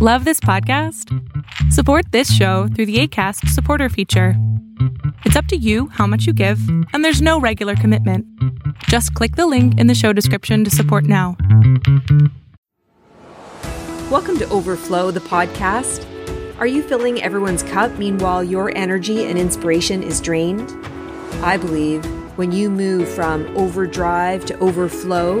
Love this podcast? Support this show through the ACAST supporter feature. It's up to you how much you give, and there's no regular commitment. Just click the link in the show description to support now. Welcome to Overflow, the podcast. Are you filling everyone's cup meanwhile your energy and inspiration is drained? I believe when you move from overdrive to overflow,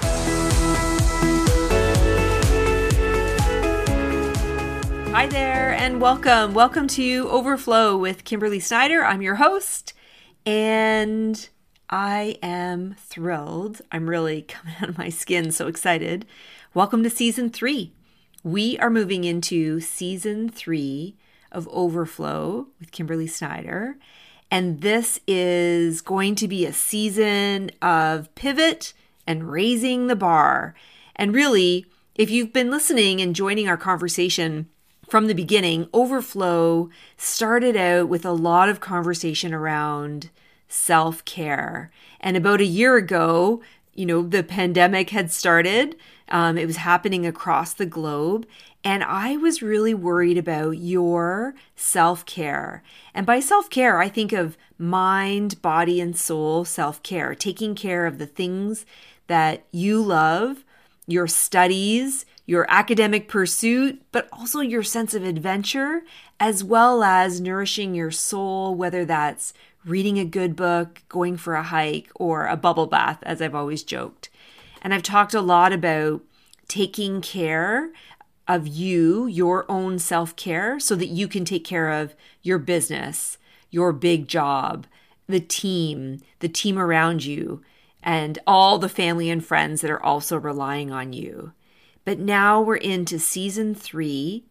Hi there, and welcome. Welcome to Overflow with Kimberly Snyder. I'm your host, and I am thrilled. I'm really coming out of my skin, so excited. Welcome to season three. We are moving into season three of Overflow with Kimberly Snyder. And this is going to be a season of pivot and raising the bar. And really, if you've been listening and joining our conversation, from the beginning, Overflow started out with a lot of conversation around self care. And about a year ago, you know, the pandemic had started. Um, it was happening across the globe. And I was really worried about your self care. And by self care, I think of mind, body, and soul self care, taking care of the things that you love, your studies, your academic pursuit, but also your sense of adventure, as well as nourishing your soul, whether that's reading a good book, going for a hike, or a bubble bath, as I've always joked. And I've talked a lot about taking care of you, your own self care, so that you can take care of your business, your big job, the team, the team around you, and all the family and friends that are also relying on you. But now we're into season three,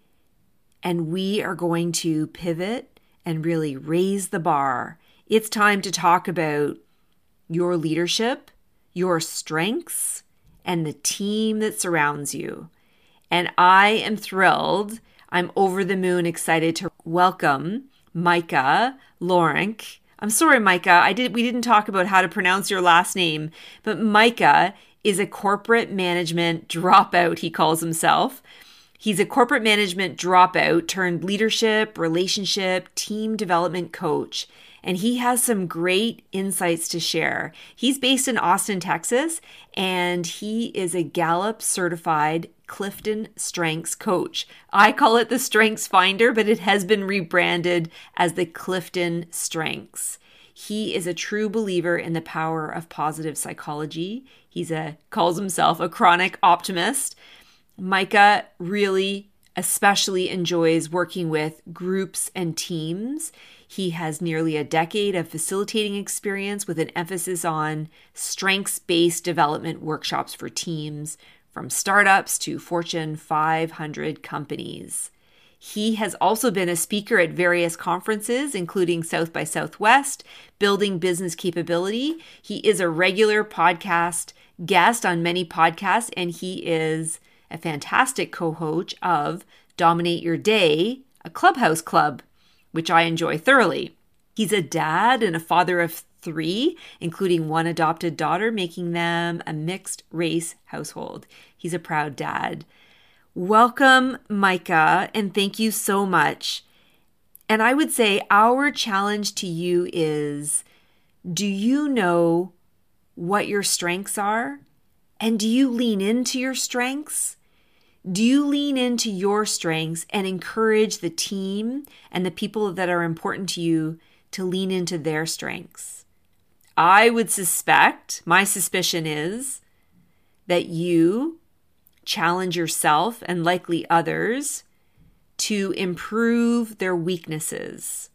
and we are going to pivot and really raise the bar. It's time to talk about your leadership, your strengths, and the team that surrounds you. And I am thrilled. I'm over the moon excited to welcome Micah Lorenc. I'm sorry, Micah. I did we didn't talk about how to pronounce your last name, but Micah is a corporate management dropout, he calls himself. He's a corporate management dropout turned leadership, relationship, team development coach, and he has some great insights to share. He's based in Austin, Texas, and he is a Gallup certified Clifton Strengths coach. I call it the Strengths Finder, but it has been rebranded as the Clifton Strengths. He is a true believer in the power of positive psychology. He's a calls himself a chronic optimist. Micah really especially enjoys working with groups and teams. He has nearly a decade of facilitating experience with an emphasis on strengths based development workshops for teams, from startups to Fortune 500 companies. He has also been a speaker at various conferences, including South by Southwest, Building Business Capability. He is a regular podcast guest on many podcasts, and he is a fantastic co host of Dominate Your Day, a clubhouse club, which I enjoy thoroughly. He's a dad and a father of three, including one adopted daughter, making them a mixed race household. He's a proud dad. Welcome, Micah, and thank you so much. And I would say our challenge to you is do you know what your strengths are? And do you lean into your strengths? Do you lean into your strengths and encourage the team and the people that are important to you to lean into their strengths? I would suspect, my suspicion is that you challenge yourself and likely others to improve their weaknesses.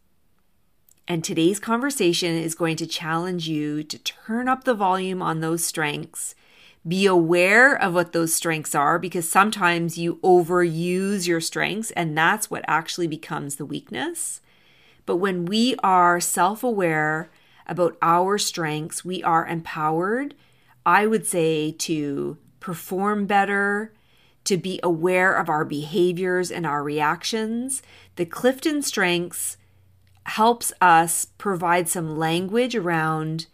And today's conversation is going to challenge you to turn up the volume on those strengths. Be aware of what those strengths are because sometimes you overuse your strengths and that's what actually becomes the weakness. But when we are self aware about our strengths, we are empowered, I would say, to perform better, to be aware of our behaviors and our reactions. The Clifton Strengths helps us provide some language around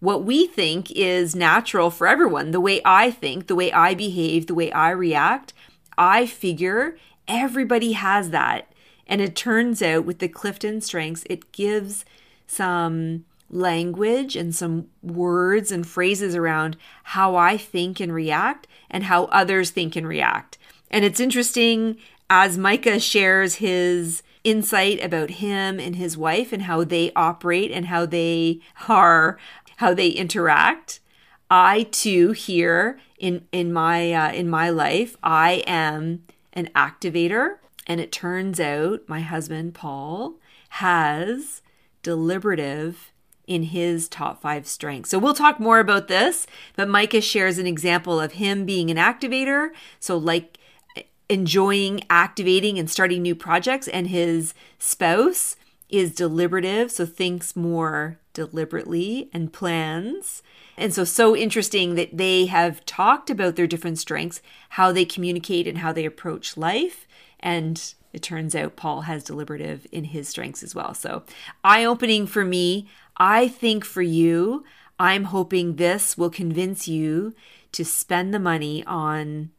what we think is natural for everyone. The way I think, the way I behave, the way I react, I figure everybody has that. And it turns out with the Clifton Strengths, it gives some language and some words and phrases around how I think and react and how others think and react. And it's interesting as Micah shares his insight about him and his wife and how they operate and how they are how they interact. I too here in in my uh, in my life I am an activator and it turns out my husband Paul has deliberative in his top five strengths. So we'll talk more about this, but Micah shares an example of him being an activator. So, like enjoying activating and starting new projects, and his spouse is deliberative, so thinks more deliberately and plans. And so, so interesting that they have talked about their different strengths, how they communicate, and how they approach life. And it turns out Paul has deliberative in his strengths as well. So, eye opening for me. I think for you, I'm hoping this will convince you to spend the money on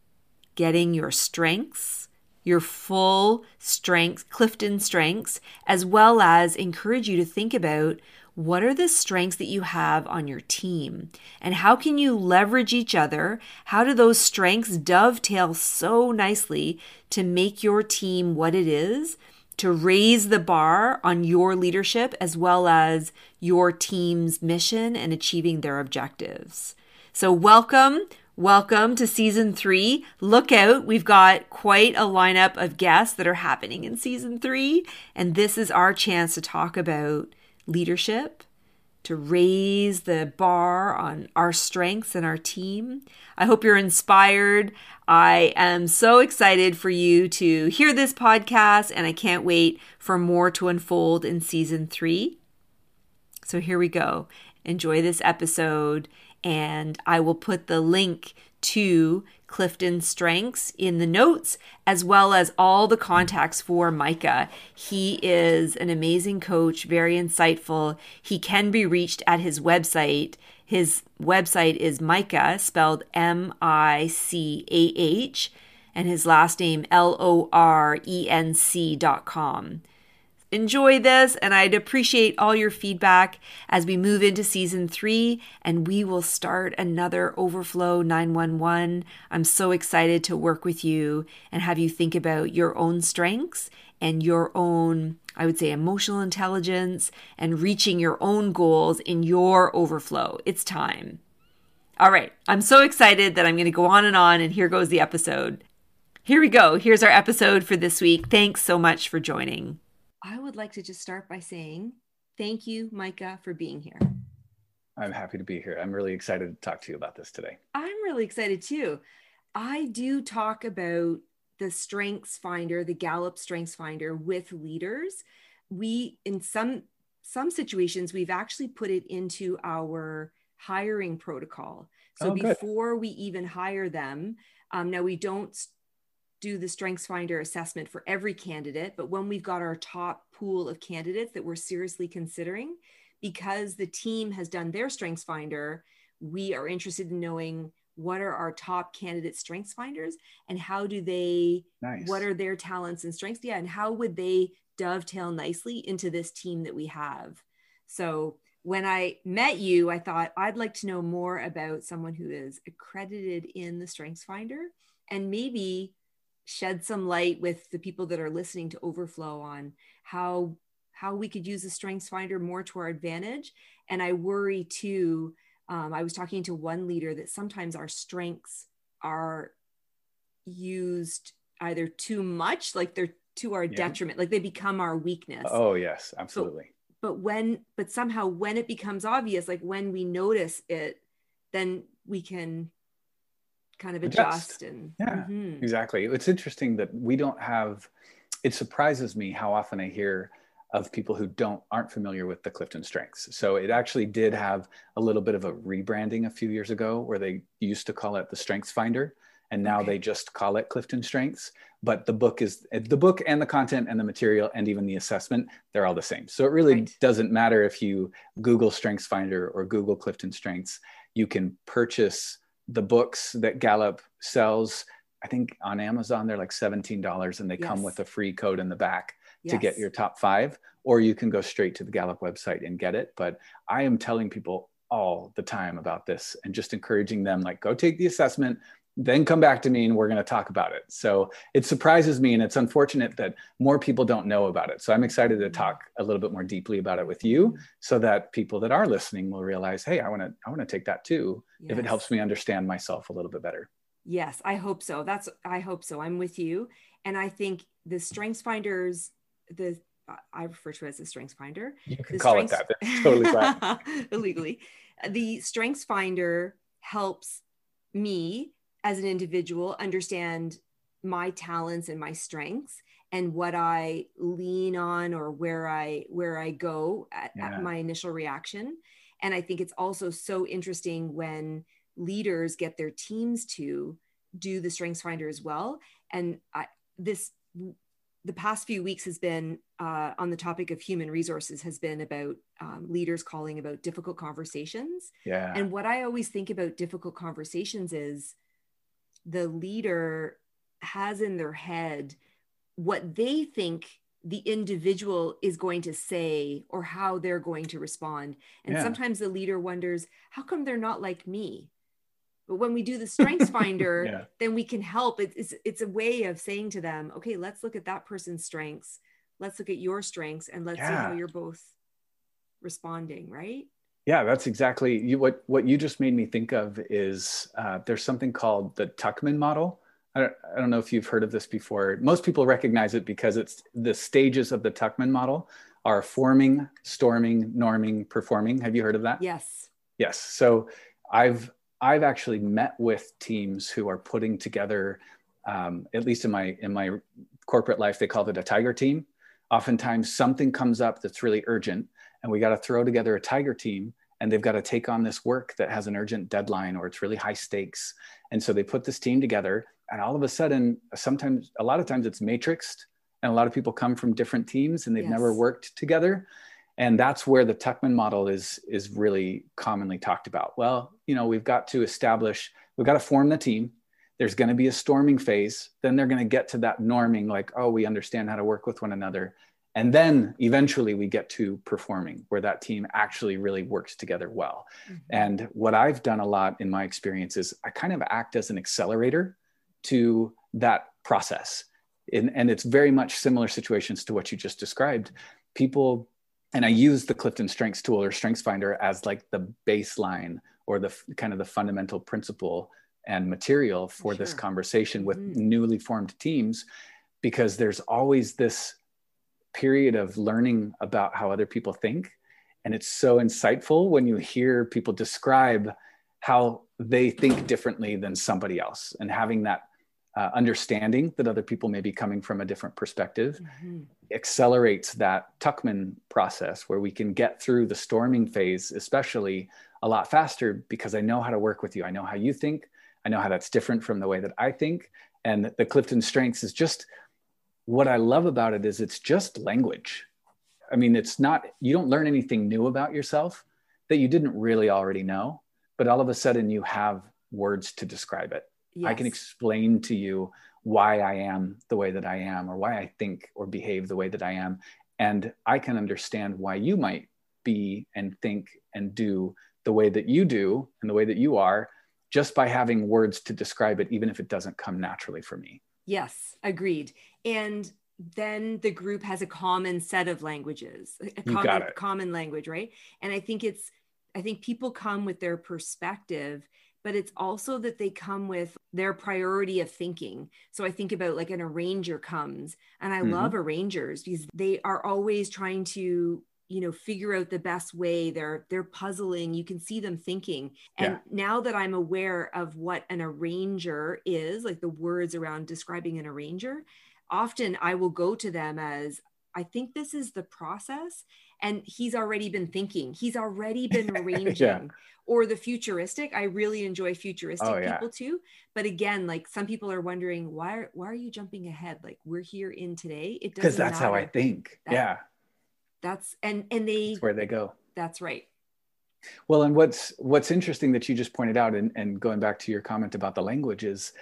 getting your strengths, your full strengths, Clifton strengths, as well as encourage you to think about what are the strengths that you have on your team and how can you leverage each other? How do those strengths dovetail so nicely to make your team what it is? To raise the bar on your leadership as well as your team's mission and achieving their objectives. So, welcome. Welcome to season three. Look out, we've got quite a lineup of guests that are happening in season three. And this is our chance to talk about leadership, to raise the bar on our strengths and our team. I hope you're inspired. I am so excited for you to hear this podcast, and I can't wait for more to unfold in season three. So here we go. Enjoy this episode, and I will put the link to Clifton Strengths in the notes, as well as all the contacts for Micah. He is an amazing coach, very insightful. He can be reached at his website. His website is Micah, spelled M I C A H, and his last name L O R E N C dot com enjoy this, and I'd appreciate all your feedback as we move into season three and we will start another Overflow 911. I'm so excited to work with you and have you think about your own strengths and your own, I would say, emotional intelligence and reaching your own goals in your overflow. It's time. All right, I'm so excited that I'm going to go on and on, and here goes the episode. Here we go. Here's our episode for this week. Thanks so much for joining. I would like to just start by saying thank you, Micah, for being here. I'm happy to be here. I'm really excited to talk to you about this today. I'm really excited too. I do talk about the Strengths Finder, the Gallup Strengths Finder with leaders. We, in some some situations, we've actually put it into our hiring protocol. So oh, before we even hire them, um, now we don't do the strengths finder assessment for every candidate but when we've got our top pool of candidates that we're seriously considering because the team has done their strengths finder we are interested in knowing what are our top candidate strengths finders and how do they nice. what are their talents and strengths yeah and how would they dovetail nicely into this team that we have so when i met you i thought i'd like to know more about someone who is accredited in the strengths finder and maybe shed some light with the people that are listening to overflow on how how we could use the strengths finder more to our advantage. And i worry too um, i was talking to one leader that sometimes our strengths are used either too much like they're to our yeah. detriment like they become our weakness. Oh yes absolutely. But, but when but somehow when it becomes obvious like when we notice it then we can kind of adjust, adjust. and yeah mm-hmm. exactly it's interesting that we don't have it surprises me how often i hear of people who don't aren't familiar with the clifton strengths so it actually did have a little bit of a rebranding a few years ago where they used to call it the strengths finder and now okay. they just call it clifton strengths but the book is the book and the content and the material and even the assessment they're all the same so it really right. doesn't matter if you google strengths finder or google clifton strengths you can purchase the books that gallup sells i think on amazon they're like $17 and they yes. come with a free code in the back yes. to get your top five or you can go straight to the gallup website and get it but i am telling people all the time about this and just encouraging them like go take the assessment then come back to me and we're going to talk about it. So it surprises me and it's unfortunate that more people don't know about it. So I'm excited to mm-hmm. talk a little bit more deeply about it with you so that people that are listening will realize, hey, I want to I want to take that too yes. if it helps me understand myself a little bit better. Yes, I hope so. That's I hope so. I'm with you. And I think the strengths finders the I refer to it as the strengths finder. You can the call strengths, it that. That's totally fine. illegally. The strengths finder helps me as an individual understand my talents and my strengths and what I lean on or where I where I go at, yeah. at, my initial reaction. And I think it's also so interesting when leaders get their teams to do the strengths finder as well. And I, this the past few weeks has been uh, on the topic of human resources has been about um, leaders calling about difficult conversations. Yeah. And what I always think about difficult conversations is the leader has in their head what they think the individual is going to say or how they're going to respond. And yeah. sometimes the leader wonders, how come they're not like me? But when we do the strengths finder, yeah. then we can help. It's, it's a way of saying to them, okay, let's look at that person's strengths. Let's look at your strengths and let's yeah. see how you're both responding, right? Yeah, that's exactly you, what what you just made me think of is uh, there's something called the Tuckman model. I don't, I don't know if you've heard of this before. Most people recognize it because it's the stages of the Tuckman model are forming, storming, norming, performing. Have you heard of that? Yes. Yes. So I've I've actually met with teams who are putting together, um, at least in my in my corporate life, they called it a tiger team. Oftentimes, something comes up that's really urgent, and we got to throw together a tiger team and they've got to take on this work that has an urgent deadline or it's really high stakes. And so they put this team together, and all of a sudden, sometimes, a lot of times it's matrixed, and a lot of people come from different teams and they've yes. never worked together. And that's where the Tuckman model is, is really commonly talked about. Well, you know, we've got to establish, we've got to form the team. There's going to be a storming phase. Then they're going to get to that norming, like, oh, we understand how to work with one another and then eventually we get to performing where that team actually really works together well mm-hmm. and what i've done a lot in my experience is i kind of act as an accelerator to that process and, and it's very much similar situations to what you just described people and i use the clifton strengths tool or strengths finder as like the baseline or the kind of the fundamental principle and material for sure. this conversation with mm-hmm. newly formed teams because there's always this period of learning about how other people think. And it's so insightful when you hear people describe how they think differently than somebody else and having that uh, understanding that other people may be coming from a different perspective mm-hmm. accelerates that Tuckman process where we can get through the storming phase, especially a lot faster because I know how to work with you. I know how you think. I know how that's different from the way that I think. And the Clifton Strengths is just what I love about it is it's just language. I mean, it's not, you don't learn anything new about yourself that you didn't really already know, but all of a sudden you have words to describe it. Yes. I can explain to you why I am the way that I am, or why I think or behave the way that I am. And I can understand why you might be and think and do the way that you do and the way that you are just by having words to describe it, even if it doesn't come naturally for me. Yes, agreed. And then the group has a common set of languages, a common, common language, right? And I think it's, I think people come with their perspective, but it's also that they come with their priority of thinking. So I think about like an arranger comes, and I mm-hmm. love arrangers because they are always trying to you know figure out the best way they're they're puzzling you can see them thinking and yeah. now that i'm aware of what an arranger is like the words around describing an arranger often I will go to them as, I think this is the process. And he's already been thinking, he's already been arranging. yeah. Or the futuristic. I really enjoy futuristic oh, yeah. people too. But again, like some people are wondering, why are, why are you jumping ahead? Like we're here in today. It doesn't Because that's matter. how I think. That, yeah. That's and and they that's where they go. That's right. Well, and what's what's interesting that you just pointed out, and, and going back to your comment about the language is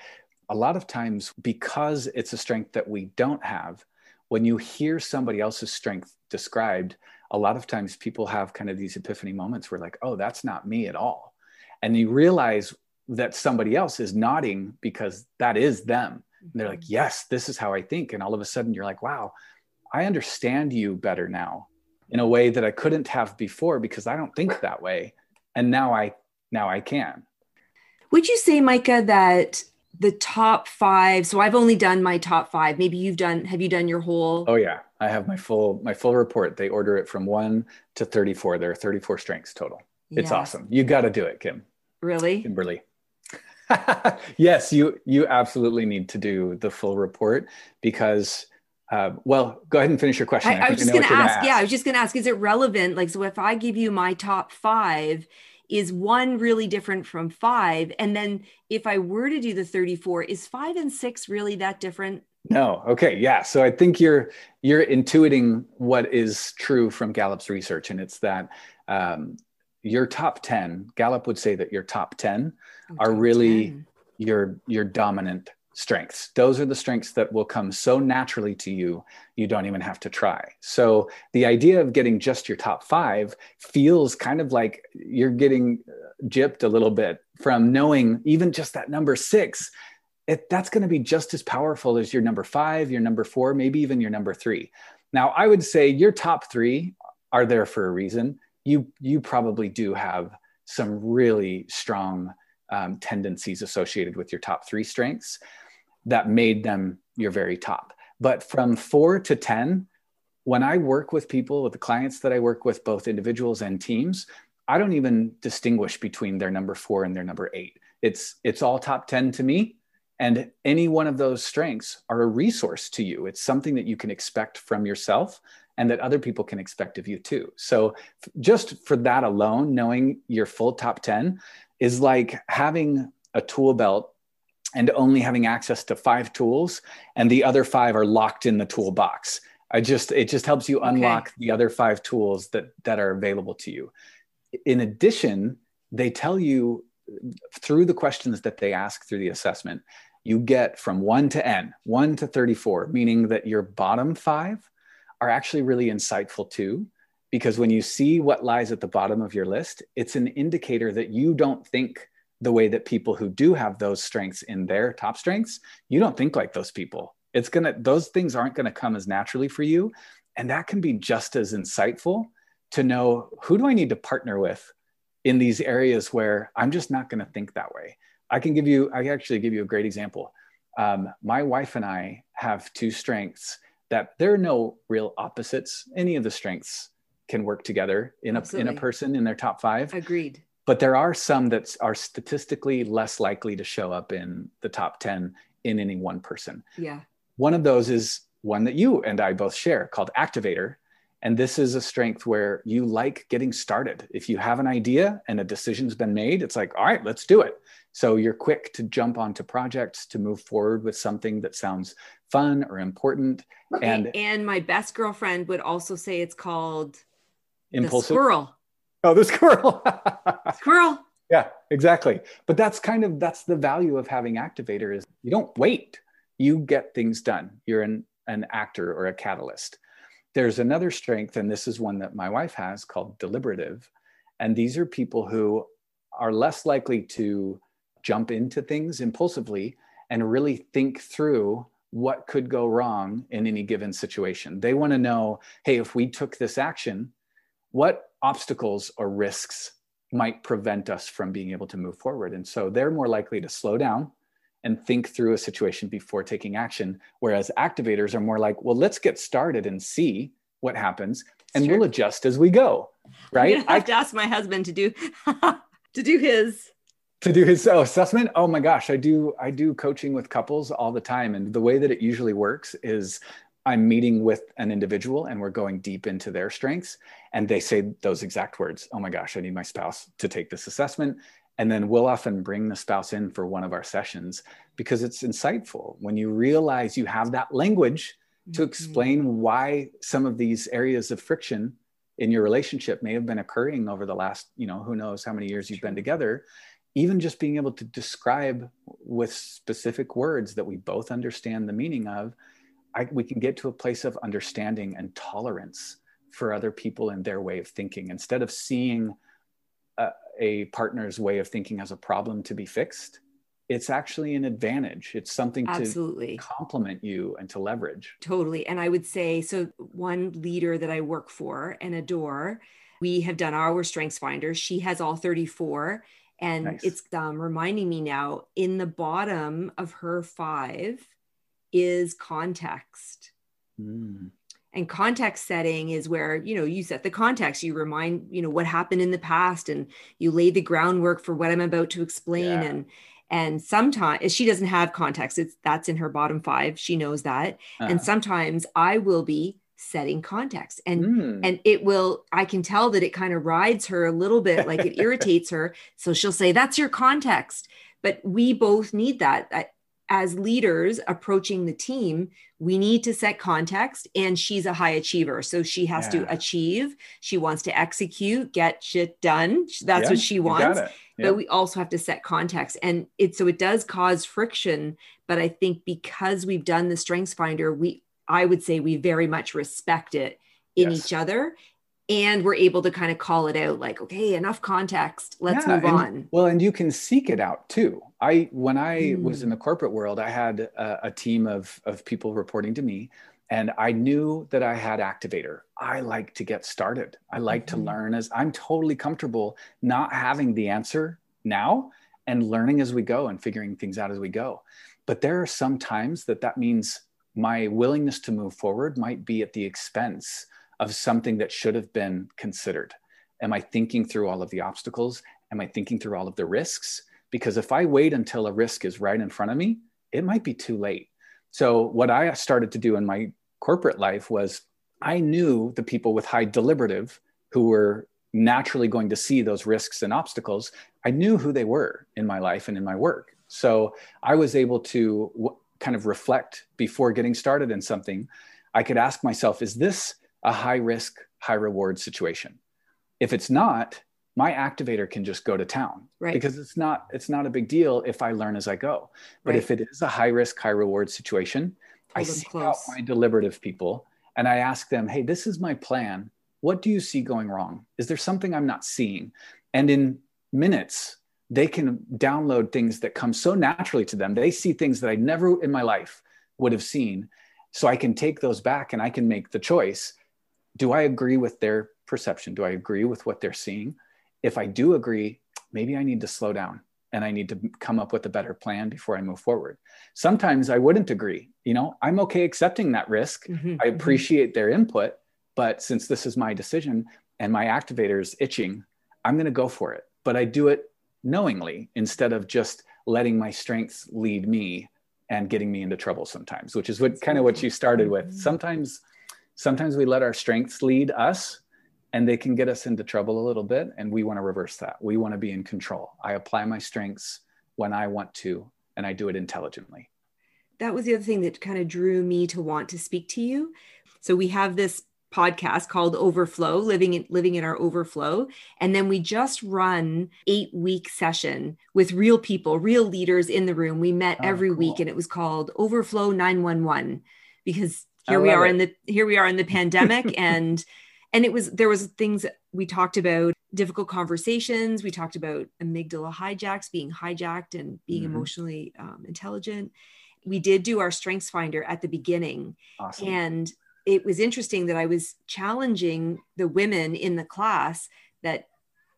a lot of times because it's a strength that we don't have when you hear somebody else's strength described a lot of times people have kind of these epiphany moments where like oh that's not me at all and you realize that somebody else is nodding because that is them and they're like mm-hmm. yes this is how i think and all of a sudden you're like wow i understand you better now in a way that i couldn't have before because i don't think that way. And now i now i can. Would you say micah that the top five so i've only done my top five. Maybe you've done have you done your whole? Oh yeah. I have my full my full report. They order it from 1 to 34 there are 34 strengths total. It's awesome. You got to do it kim. Really? Kimberly. Yes you you absolutely need to do the full report because uh, well go ahead and finish your question i, I was just going to ask yeah i was just going to ask is it relevant like so if i give you my top five is one really different from five? And then if I were to do the 34, is five and six really that different? No. Okay. Yeah. So I think you're you're intuiting what is true from Gallup's research, and it's that um, your top ten. Gallup would say that your top ten oh, are top really 10. your your dominant strengths. Those are the strengths that will come so naturally to you, you don't even have to try. So the idea of getting just your top five feels kind of like you're getting uh, gypped a little bit from knowing even just that number six. It, that's going to be just as powerful as your number five, your number four, maybe even your number three. Now, I would say your top three are there for a reason. You you probably do have some really strong um, tendencies associated with your top three strengths that made them your very top. But from four to 10, when I work with people, with the clients that I work with, both individuals and teams, I don't even distinguish between their number four and their number eight. It's it's all top 10 to me. And any one of those strengths are a resource to you. It's something that you can expect from yourself and that other people can expect of you too. So just for that alone, knowing your full top 10 is like having a tool belt and only having access to five tools and the other five are locked in the toolbox i just it just helps you unlock okay. the other five tools that that are available to you in addition they tell you through the questions that they ask through the assessment you get from 1 to n 1 to 34 meaning that your bottom five are actually really insightful too because when you see what lies at the bottom of your list it's an indicator that you don't think the way that people who do have those strengths in their top strengths, you don't think like those people. It's gonna, those things aren't gonna come as naturally for you. And that can be just as insightful to know who do I need to partner with in these areas where I'm just not gonna think that way. I can give you, I actually give you a great example. Um, my wife and I have two strengths that there are no real opposites. Any of the strengths can work together in a, in a person in their top five. Agreed but there are some that are statistically less likely to show up in the top 10 in any one person. Yeah. One of those is one that you and I both share called activator. And this is a strength where you like getting started. If you have an idea and a decision's been made, it's like, all right, let's do it. So you're quick to jump onto projects to move forward with something that sounds fun or important. And and my best girlfriend would also say it's called impulsive squirrel. Oh, the squirrel. squirrel. Yeah, exactly. But that's kind of that's the value of having activator is you don't wait. You get things done. You're an, an actor or a catalyst. There's another strength, and this is one that my wife has called deliberative. And these are people who are less likely to jump into things impulsively and really think through what could go wrong in any given situation. They want to know, hey, if we took this action, what obstacles or risks might prevent us from being able to move forward? And so they're more likely to slow down and think through a situation before taking action. Whereas activators are more like, well, let's get started and see what happens and sure. we'll adjust as we go. Right. I have to ask my husband to do to do his to do his oh, assessment oh my gosh i do i do coaching with couples all the time and the way that it usually works is i'm meeting with an individual and we're going deep into their strengths and they say those exact words oh my gosh i need my spouse to take this assessment. And then we'll often bring the spouse in for one of our sessions because it's insightful. When you realize you have that language to mm-hmm. explain why some of these areas of friction in your relationship may have been occurring over the last you know who knows how many years you've been together even just being able to describe with specific words that we both understand the meaning of, I, we can get to a place of understanding and tolerance for other people and their way of thinking instead of seeing a, a partner's way of thinking as a problem to be fixed it's actually an advantage. It's something Absolutely. to complement you and to leverage. Totally. And I would say so one leader that I work for and adore, we have done our strengths finder. She has all 34 and nice. it's um, reminding me now in the bottom of her five is context. Mm. And context setting is where, you know, you set the context, you remind, you know, what happened in the past and you lay the groundwork for what I'm about to explain. Yeah. And and sometimes she doesn't have context, it's that's in her bottom five. She knows that. Uh-huh. And sometimes I will be setting context and mm. and it will i can tell that it kind of rides her a little bit like it irritates her so she'll say that's your context but we both need that as leaders approaching the team we need to set context and she's a high achiever. So she has yeah. to achieve. She wants to execute get shit done. That's yeah, what she wants. but we also have to set context. And it so it does cause friction but i think because we've done the strengths finder we I would say we very much respect it in yes. each other and we're able to kind of call it out like okay enough context let's yeah, move and, on. well and you can seek it out too. I when i mm. was in the corporate world i had a, a, team of of people reporting to me and i knew that i had activator. I like to get started. I like mm-hmm. to learn as i'm totally comfortable not having the answer now and learning as we go and figuring things out as we go. But there are some times that that means my willingness to move forward might be at the expense of something that should have been considered. Am I thinking through all of the obstacles? Am I thinking through all of the risks? Because if I wait until a risk is right in front of me, it might be too late. So, what I started to do in my corporate life was I knew the people with high deliberative who were naturally going to see those risks and obstacles. I knew who they were in my life and in my work. So, I was able to kind of reflect before getting started in something, I could ask myself, is this a high risk, high reward situation? If it's not, my activator can just go to town right. because it's not it's not a big deal if I learn as I go. But right. if it is a high risk, high reward situation, Hold I seek close. out my deliberative people and I ask them, "Hey, this is my plan. What do you see going wrong? Is there something I'm not seeing?" And in minutes, they can download things that come so naturally to them. They see things that I never in my life would have seen. So I can take those back and I can make the choice. Do I agree with their perception? Do I agree with what they're seeing? If I do agree, maybe I need to slow down and I need to come up with a better plan before I move forward. Sometimes I wouldn't agree. You know, I'm okay accepting that risk. Mm-hmm, I mm-hmm. appreciate mm-hmm. their input, but since this is my decision and my activator is itching, I'm going to go for it. But I do it knowingly instead of just letting my strengths lead me and getting me into trouble sometimes which is what kind of what you started with sometimes sometimes we let our strengths lead us and they can get us into trouble a little bit and we want to reverse that we want to be in control i apply my strengths when i want to and i do it intelligently that was the other thing that kind of drew me to want to speak to you so we have this podcast called Overflow, living in living in our overflow. And then we just run eight week session with real people, real leaders in the room. We met oh, every cool. week and it was called Overflow 911 because here we are it. in the here we are in the pandemic and and it was there was things we talked about difficult conversations we talked about amygdala hijacks being hijacked and being mm-hmm. emotionally um, intelligent we did do our strengths finder at the beginning Awesome. and it was interesting that i was challenging the women in the class that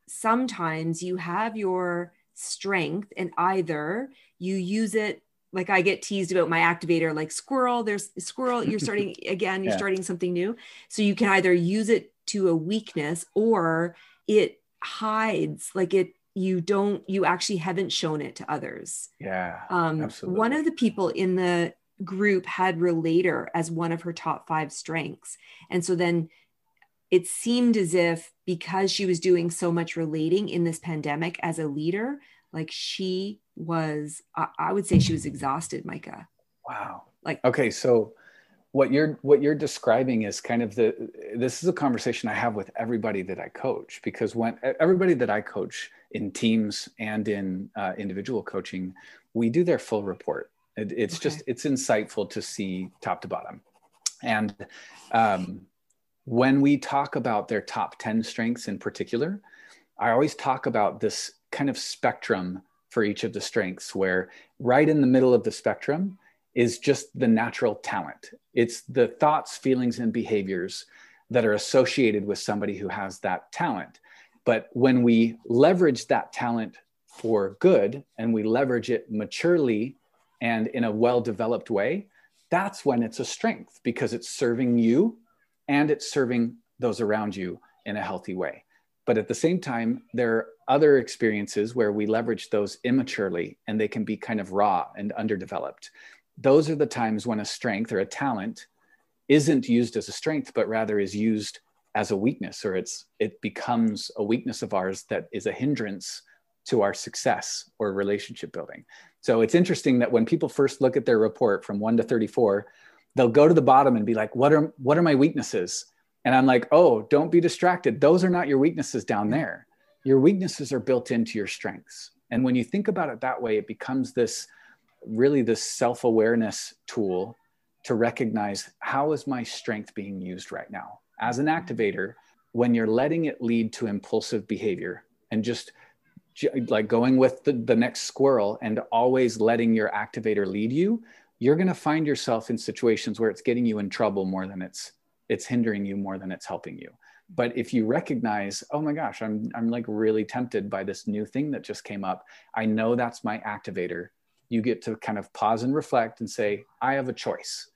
sometimes you have your strength and either you use it like i get teased about my activator like squirrel there's squirrel you're starting again you're Yeah. starting something new so you can either use it to a weakness or it hides like it you don't you actually haven't shown it to others yeah. um, Absolutely. one of the people in the group had relator as one of her top five strengths. And so then it seemed as if because she was doing so much relating in this pandemic as a leader, like she was, I, I would say she was exhausted, Micah. Wow. Like- okay, so what you're what you're describing is kind of the this is a conversation I have with everybody that I coach because when everybody that I coach in teams and in uh, individual coaching, we do their full report. It, it's Okay. just it's insightful to see top to bottom, and um, when we talk about their top ten strengths in particular, I always talk about this kind of spectrum for each of the strengths, where right in the middle of the spectrum is just the natural talent. It's the thoughts, feelings, and behaviors that are associated with somebody who has that talent. But when we leverage that talent for good and we leverage it maturely and in a well developed way, that's when it's a strength because it's serving you and it's serving those around you in a healthy way. But at the same time, there are other experiences where we leverage those immaturely and they can be kind of raw and underdeveloped. Those are the times when a strength or a talent isn't used as a strength, but rather is used as a weakness, or it's it becomes a weakness of ours that is a hindrance to our success or relationship building. So it's interesting that when people first look at their report from 1 to 34, they'll go to the bottom and be like, "What are what are my weaknesses?" And I'm like, "Oh, don't be distracted. Those are not your weaknesses down mm-hmm. there. Your weaknesses are built into your strengths." And when you think about it that way, it becomes this really this self-awareness tool to recognize how is my strength being used right now as an mm-hmm. activator when you're letting it lead to impulsive behavior and just like going with the, the next squirrel and always letting your activator lead you you're going to find yourself in situations where it's getting you in trouble more than it's it's hindering you more than it's helping you. But if you recognize oh my gosh i'm i'm like really tempted by this new thing that just came up i know that's my activator you get to kind of pause and reflect and say i have a choice.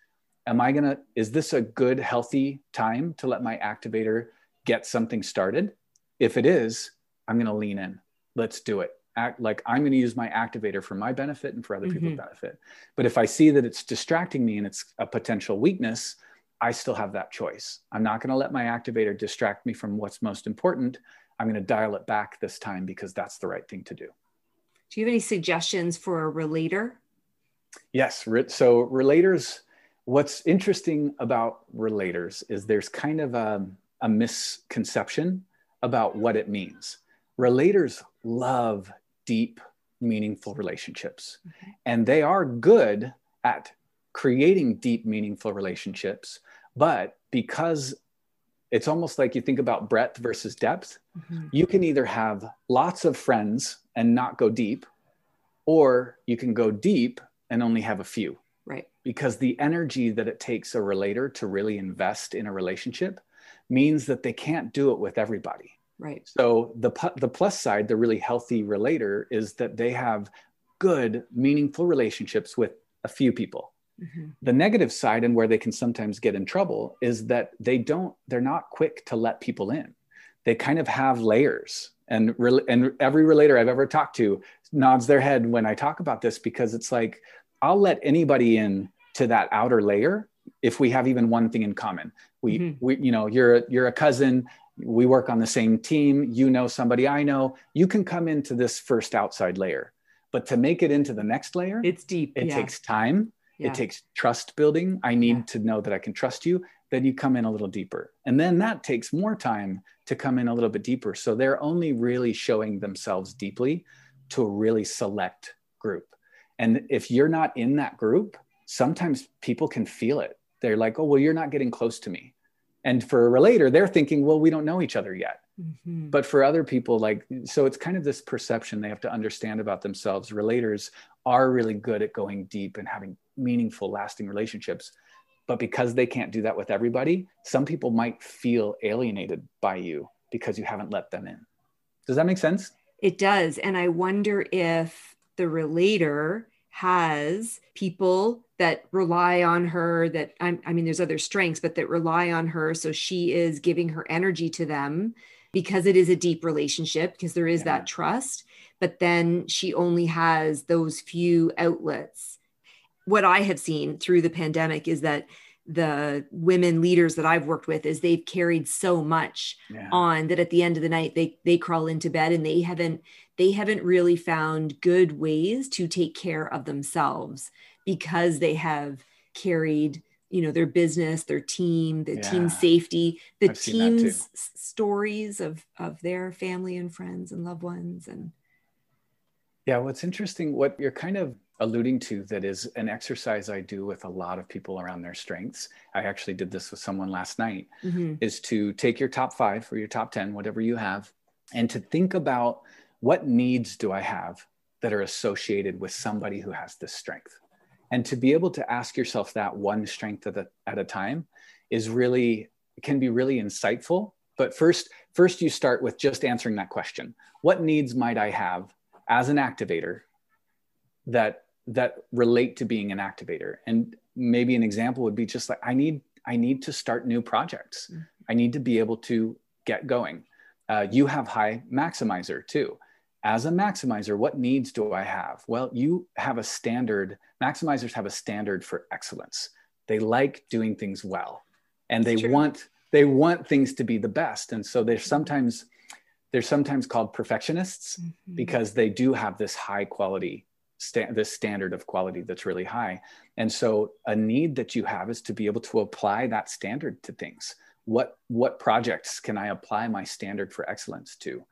Am i going to is this a good healthy time to let my activator get something started? If it is i'm going to lean in. Let's do it. Act like i'm going to use my activator for my benefit and for other people's Mhm. benefit. But if i see that it's distracting me and it's a potential weakness i still have that choice i'm not going to let my activator distract me from what's most important i'm going to dial it back this time because that's the right thing to do Do you have any suggestions for a relator? Yes. So relators, what's interesting about relators is there's kind of a, a misconception about what it means. Relators love deep, meaningful relationships, and they are good at creating deep, meaningful relationships. But because it's almost like you think about breadth versus depth, mm-hmm. you can either have lots of friends and not go deep, or you can go deep and only have a few Right. because the energy that it takes a relator to really invest in a relationship means that they can't do it with everybody. Right. So the the plus side, the really healthy relator is that they have good, meaningful relationships with a few people. Mhm. The negative side and where they can sometimes get in trouble is that they don't they're not quick to let people in. They kind of have layers. And re- and every relator I've ever talked to nods their head when I talk about this because it's like I'll let anybody in to that outer layer if we have even one thing in common. We Mhm. we you know, you're a, you're a cousin, we work on the same team, you know somebody I know, you can come into this first outside layer. But to make it into the next layer, It's deep. it yeah. takes time Yeah. it takes trust building. I need Yeah. to know that i can trust you. Then you come in a little deeper. And then that takes more time to come in a little bit deeper. So they're only really showing themselves deeply to a really select group. And if you're not in that group sometimes people can feel it. They're like oh well you're not getting close to me. And for a relator they're thinking well we don't know each other yet Mm-hmm. But for other people, like, so it's kind of this perception they have to understand about themselves. Relators are really good at going deep and having meaningful, lasting relationships. But because they can't do that with everybody, some people might feel alienated by you because you haven't let them in. Does that make sense? It does. And I wonder if the relator has people that rely on her that I'm, i mean there's other strengths but that rely on her so she is giving her energy to them because it is a deep relationship because there is yeah. that trust but then she only has those few outlets what i have seen through the pandemic is that the women leaders that I've worked with is they've carried so much yeah. on that at the end of the night they they crawl into bed and they haven't they haven't really found good ways to take care of themselves because they have carried you know their business their team the yeah. team safety the I've team's stories of of their family and friends and loved ones and yeah what's interesting what you're kind of alluding to that is an exercise I do with a lot of people around their strengths. I actually did this with someone last night mm-hmm. is to take your top 5 or your top 10 whatever you have and to think about what needs do I have that are associated with somebody who has this strength. And to be able to ask yourself that one strength at a, at a time is really can be really insightful. But first, first you start with just answering that question. What needs might I have as an activator that that relate to being an activator and maybe an example would be just like i need i need to start new projects mm-hmm. i need to be able to get going uh, you have high maximizer too as a maximizer what needs do i have well you have a standard maximizers have a standard for excellence they like doing things well and they want they want things to be the best and so they're sometimes they're sometimes called perfectionists mm-hmm. because they do have this high quality sta- this standard of quality that's really high. And so a need that you have is to be able to apply that standard to things. What what projects can I apply my standard for excellence to?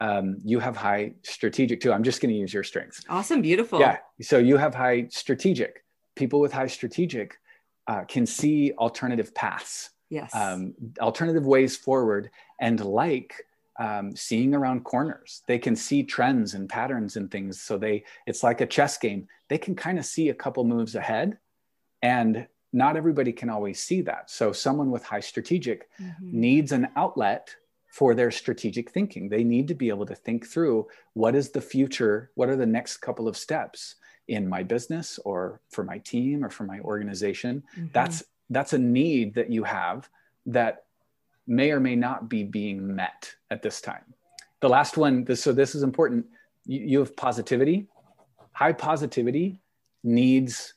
Um, you have high strategic too. I'm just going to use your strengths. Awesome, beautiful. Yeah. So you have high strategic. People with high strategic uh, can see alternative paths. Yes. Um, alternative ways forward, and like um, seeing around corners. They can see trends and patterns and things. So they, it's like a chess game. They can kind of see a couple moves ahead, and not everybody can always see that. So someone with high strategic mm-hmm. needs an outlet for their strategic thinking. They need to be able to think through what is the future, what are the next couple of steps in my business or for my team or for my organization. Mm-hmm. That's that's a need that you have that may or may not be being met at this time. The last one, this, so this is important. You, you have positivity. High positivity needs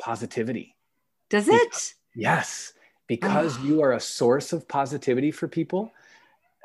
positivity. Does it? yes, because you are a source of positivity for people.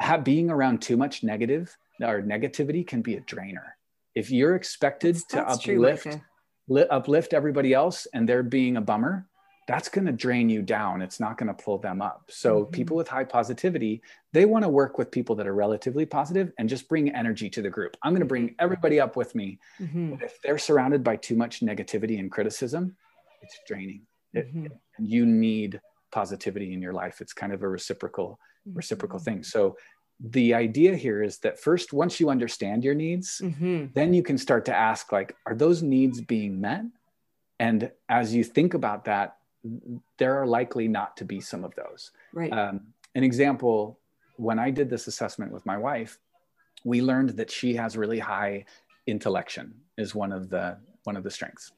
Have, being around too much negative or negativity can be a drainer. If you're expected that's, to that's uplift, true, li- uplift everybody else and they're being a bummer, that's going to drain you down. It's not going to pull them up. So, mm-hmm. people with high positivity, they want to work with people that are relatively positive and just bring energy to the group. I'm going to bring mm-hmm. everybody up with me. Mm-hmm. But if they're surrounded by too much negativity and criticism, it's draining. Mm-hmm. and you need positivity in your life. It's kind of a reciprocal reciprocal mm-hmm. thing. So, the idea here is that first once you understand your needs mm-hmm. then you can start to ask like are those needs being met and as you think about that there are likely not to be some of those. Right. Um, an example, when I did this assessment with my wife, we learned that she has really high intellection is one of the one of the strengths.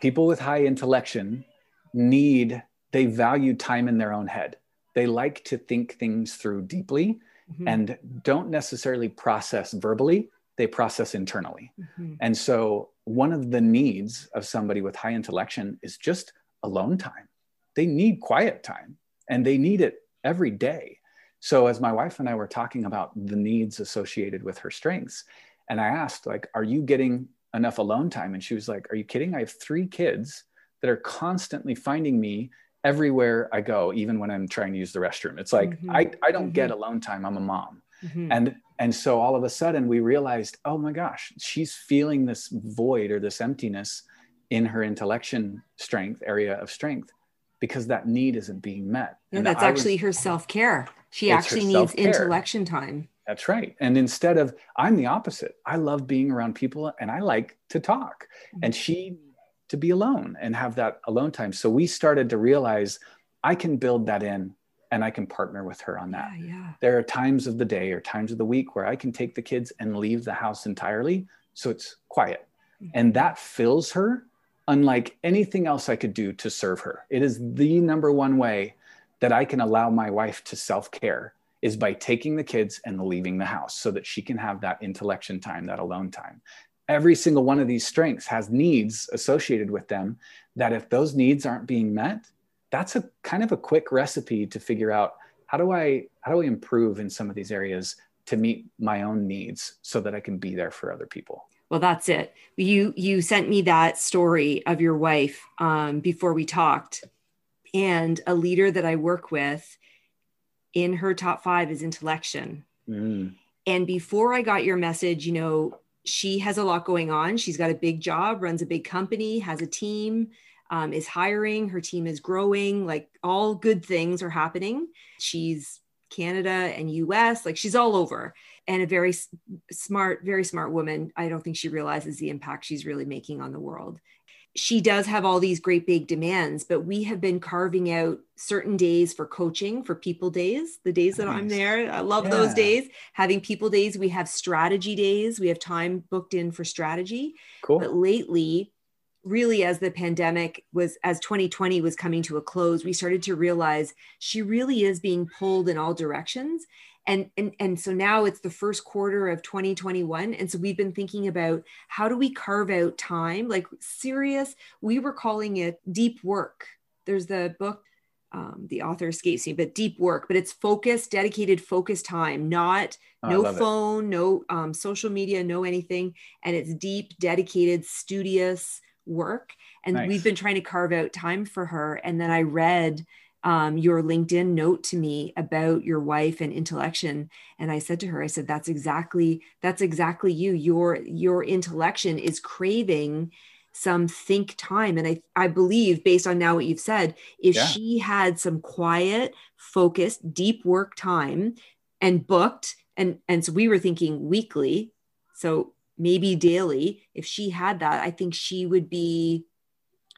People with high intellection need they value time in their own head. They like to think things through deeply mm-hmm. and don't necessarily process verbally, they process internally. Mm-hmm. And so one of the needs of somebody with high intellection is just alone time. They need quiet time and they need it every day. So as my wife and I were talking about the needs associated with her strengths, and I asked, like, are you getting enough alone time? And she was like, Are you kidding? I have three kids that are constantly finding me everywhere I go, even when I'm trying to use the restroom. It's like mm-hmm. I, I don't mm-hmm. get alone time. I'm a mom. Mm-hmm. And and so all of a sudden we realized, oh my gosh, she's feeling this void or this emptiness in her intellection strength area of strength because that need isn't being met. Yeah, and that's actually was, her self care. She actually needs intellection time. That's right. And instead of, I'm the opposite. I love being around people and I like to talk. Mm-hmm. And she to be alone and have that alone time. So we started to realize I can build that in and I can partner with her on that. Yeah, yeah. There are times of the day or times of the week where I can take the kids and leave the house entirely so it's quiet. Mm-hmm. And that fills her unlike anything else I could do to serve her. It is the number one way that I can allow my wife to self-care is by taking the kids and leaving the house so that she can have that intellection time, that alone time. Every single one of these strengths has needs associated with them that if those needs aren't being met, that's a kind of a quick recipe to figure out how do I how do I improve in some of these areas to meet my own needs so that I can be there for other people? Well that's it. You you sent me that story of your wife um, before we talked. And a leader that i work with in her top five is intellection mm. and before i got your message you know she has a lot going on she's got a big job runs a big company has a team um, is hiring her team is growing like all good things are happening she's canada and us like she's all over and a very smart, very smart woman. I don't think she realizes the impact she's really making on the world. She does have all these great big demands, but we have been carving out certain days for coaching, for people days, the days that nice. I'm there. I love yeah. those days. Having people days, we have strategy days, we have time booked in for strategy. Cool. But lately, really as the pandemic was as 2020 was coming to a close we started to realize she really is being pulled in all directions and and and so now it's the first quarter of 2021 and so we've been thinking about how do we carve out time? Like serious we were calling it deep work. There's the book um, the author escapes me but deep work but it's focused dedicated focused time not oh, no phone it. no um, social media no anything. And it's deep dedicated studious work. And nice. we've been trying to carve out time for her. And then i read um, your LinkedIn note to me about your wife and intellection. And I said to her, I said, that's exactly, that's exactly you. Your, your intellection is craving some think time. And I, I believe based on now what you've said, if yeah. she had some quiet, focused, deep work time and booked, and, and so we were thinking weekly. So maybe daily, if she had that, I think she would be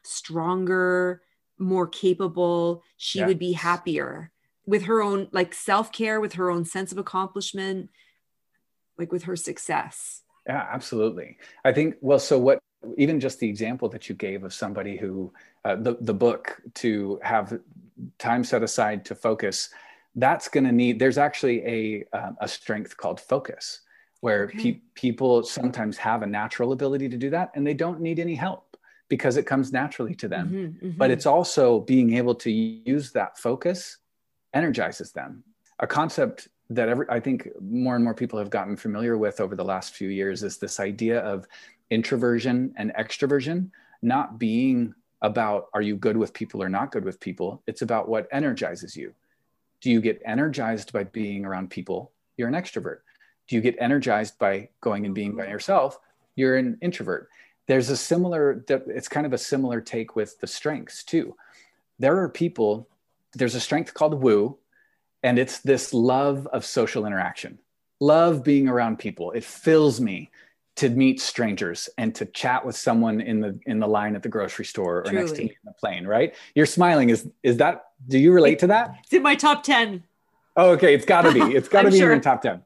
stronger, more capable she yeah. would be happier with her own like self-care with her own sense of accomplishment like with her success yeah absolutely i think well so what even just the example that you gave of somebody who uh, the, the book to have time set aside to focus that's going to need there's actually a um, a strength called focus where okay. pe- people sometimes have a natural ability to do that and they don't need any help because it comes naturally to them. Mm-hmm, mm-hmm. But it's also being able to use that focus energizes them. A concept that every, I think more and more people have gotten familiar with over the last few years is this idea of introversion and extroversion not being about are you good with people or not good with people. It's about what energizes you. Do you get energized by being around people? You're an extrovert. Do you get energized by going and being by yourself? You're an introvert there's a similar it's kind of a similar take with the strengths too. There are people there's a strength called woo and it's this love of social interaction. Love being around people. It fills me to meet strangers and to chat with someone in the in the line at the grocery store or Truly. next to me in the plane right? You're smiling. Is is that do you relate to that? It's in my top 10 oh okay. It's got to be. It's got to be sure. in your top 10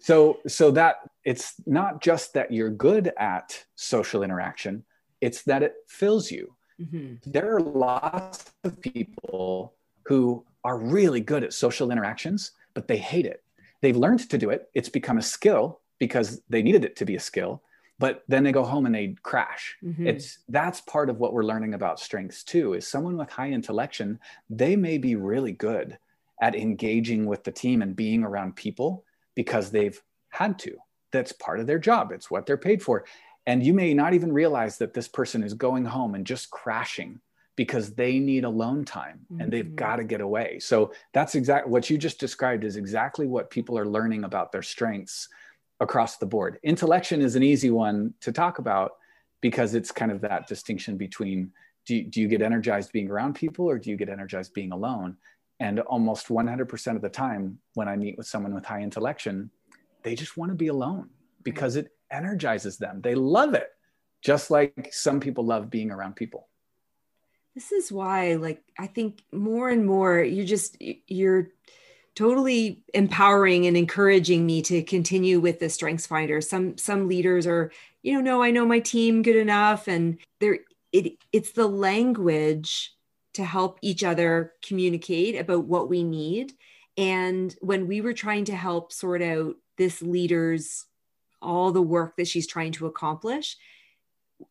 so so that it's not just that you're good at social interaction it's that it fills you mm-hmm. there are lots of people who are really good at social interactions but they hate it they've learned to do it it's become a skill because they needed it to be a skill but then they go home and they crash mm-hmm. it's that's part of what we're learning about strengths too is someone with high intellection they may be really good at engaging with the team and being around people because they've had to. That's part of their job, it's what they're paid for. And you may not even realize that this person is going home and just crashing because they need alone time and mm-hmm. they've got to get away. So that's exactly what you just described is exactly what people are learning about their strengths across the board. Intellection is an easy one to talk about because it's kind of that distinction between do you, do you get energized being around people or do you get energized being alone and almost 100% of the time when i meet with someone with high intellection they just want to be alone because it energizes them. They love it just like some people love being around people. This is why like i think more and more you're just you're totally empowering and encouraging me to continue with the strengths finder. Some some leaders are you know no i know my team good enough and there it it's the language to help each other communicate about what we need. And when we were trying to help sort out this leader's all the work that she's trying to accomplish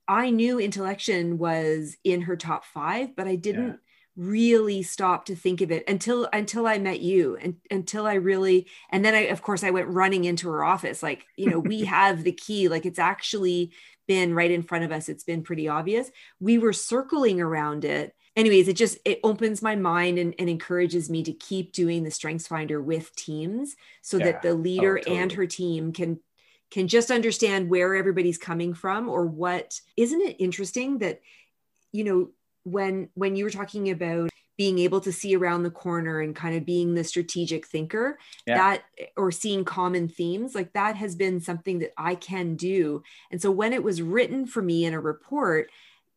i knew intellection was in her top 5 but i didn't yeah. really stop to think of it until until I met you and until I really and then I of course I went running into her office like you know we have the key like it's actually been right in front of us it's been pretty obvious. We were circling around it anyways it just it opens my mind and, and encourages me to keep doing the strengths finder with teams so yeah. that the leader oh, totally. and her team can can just understand where everybody's coming from or what isn't it interesting that you know when when you were talking about being able to see around the corner and kind of being the strategic thinker yeah. that or seeing common themes like that has been something that I can do and so when it was written for me in a report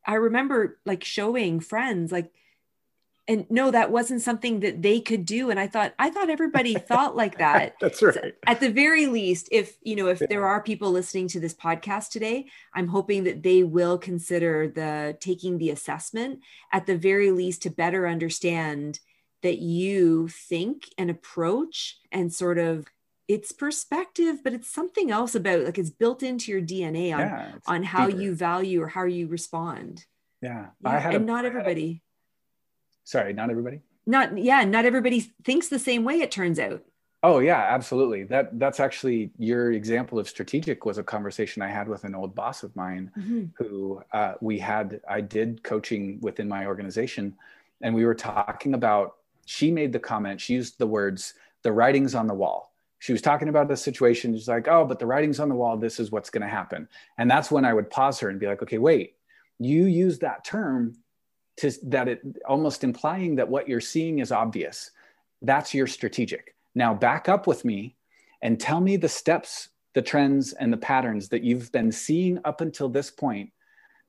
I remember like showing friends like and no that wasn't something that they could do and i thought i thought everybody thought like that that's right so at the very least if you know if yeah. there are people listening to this podcast today i'm hoping that they will consider the taking the assessment at the very least to better understand that you think and approach and sort of it's perspective but it's something else about like it's built into your dna on yeah, on how deeper. you value or how you respond. Yeah, yeah and a, not everybody. Sorry not everybody? Not yeah not everybody thinks the same way it turns out. Oh yeah absolutely. That that's actually your example of strategic was a conversation i had with an old boss of mine mm-hmm. who uh, we had i did coaching within my organization and we were talking about she made the comment she used the words the writings on the wall she was talking about the situation she's like oh but the writings on the wall this is what's going to happen and that's when i would pause her and be like okay wait you use that term to that it almost implying that what you're seeing is obvious. That's your strategic. Now back up with me and tell me the steps, the trends, and the patterns that you've been seeing up until this point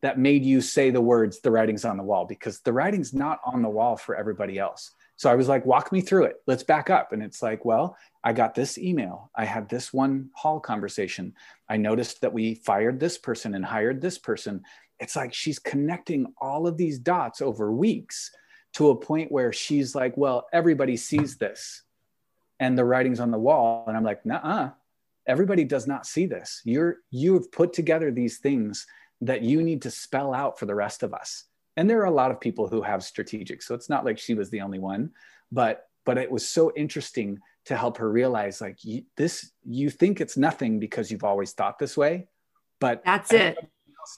that made you say the words, the writing's on the wall, because the writing's not on the wall for everybody else. So I was like, walk me through it. Let's back up. And it's like, well, I got this email. I had this one hall conversation. I noticed that we fired this person and hired this person it's like she's connecting all of these dots over weeks to a point where she's like, well, everybody sees this and the writing's on the wall. And I'm like, nah, everybody does not see this. You're, you've put together these things that you need to spell out for the rest of us. And there are a lot of people who have strategic. So it's not like she was the only one, but, but it was so interesting to help her realize like you, this, you think it's nothing because you've always thought this way, but that's it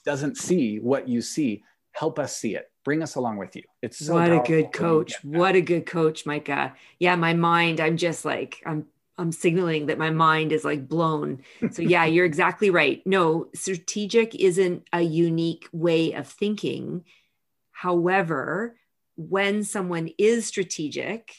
doesn't see what you see, help us see it. Bring us along with you. It's so what a good coach. What a good coach, Micah. Yeah, my mind, I'm just like, I'm I'm signaling that my mind is like blown. So yeah, you're exactly right. No, strategic isn't a unique way of thinking. However, when someone is strategic,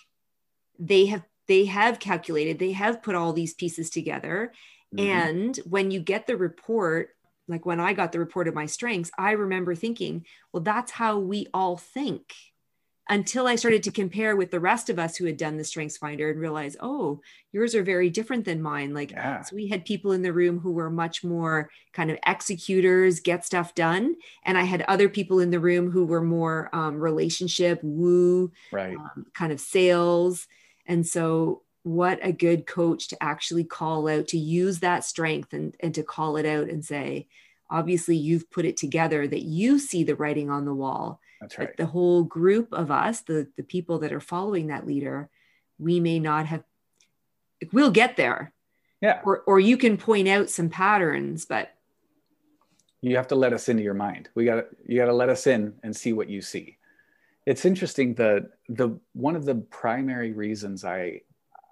they have they have calculated, they have put all these pieces together. Mm-hmm. And when you get the report, like when I got the report of my strengths, I remember thinking, well, that's how we all think. Until I started to compare with the rest of us who had done the strengths finder and realize, oh, yours are very different than mine. Like, yeah. so we had people in the room who were much more kind of executors, get stuff done. And I had other people in the room who were more um, relationship, woo, right. um, kind of sales. And so what a good coach to actually call out to use that strength and, and to call it out and say obviously you've put it together that you see the writing on the wall that's right the whole group of us the the people that are following that leader we may not have we'll get there yeah or, or you can point out some patterns but you have to let us into your mind we got you got to let us in and see what you see it's interesting the the one of the primary reasons i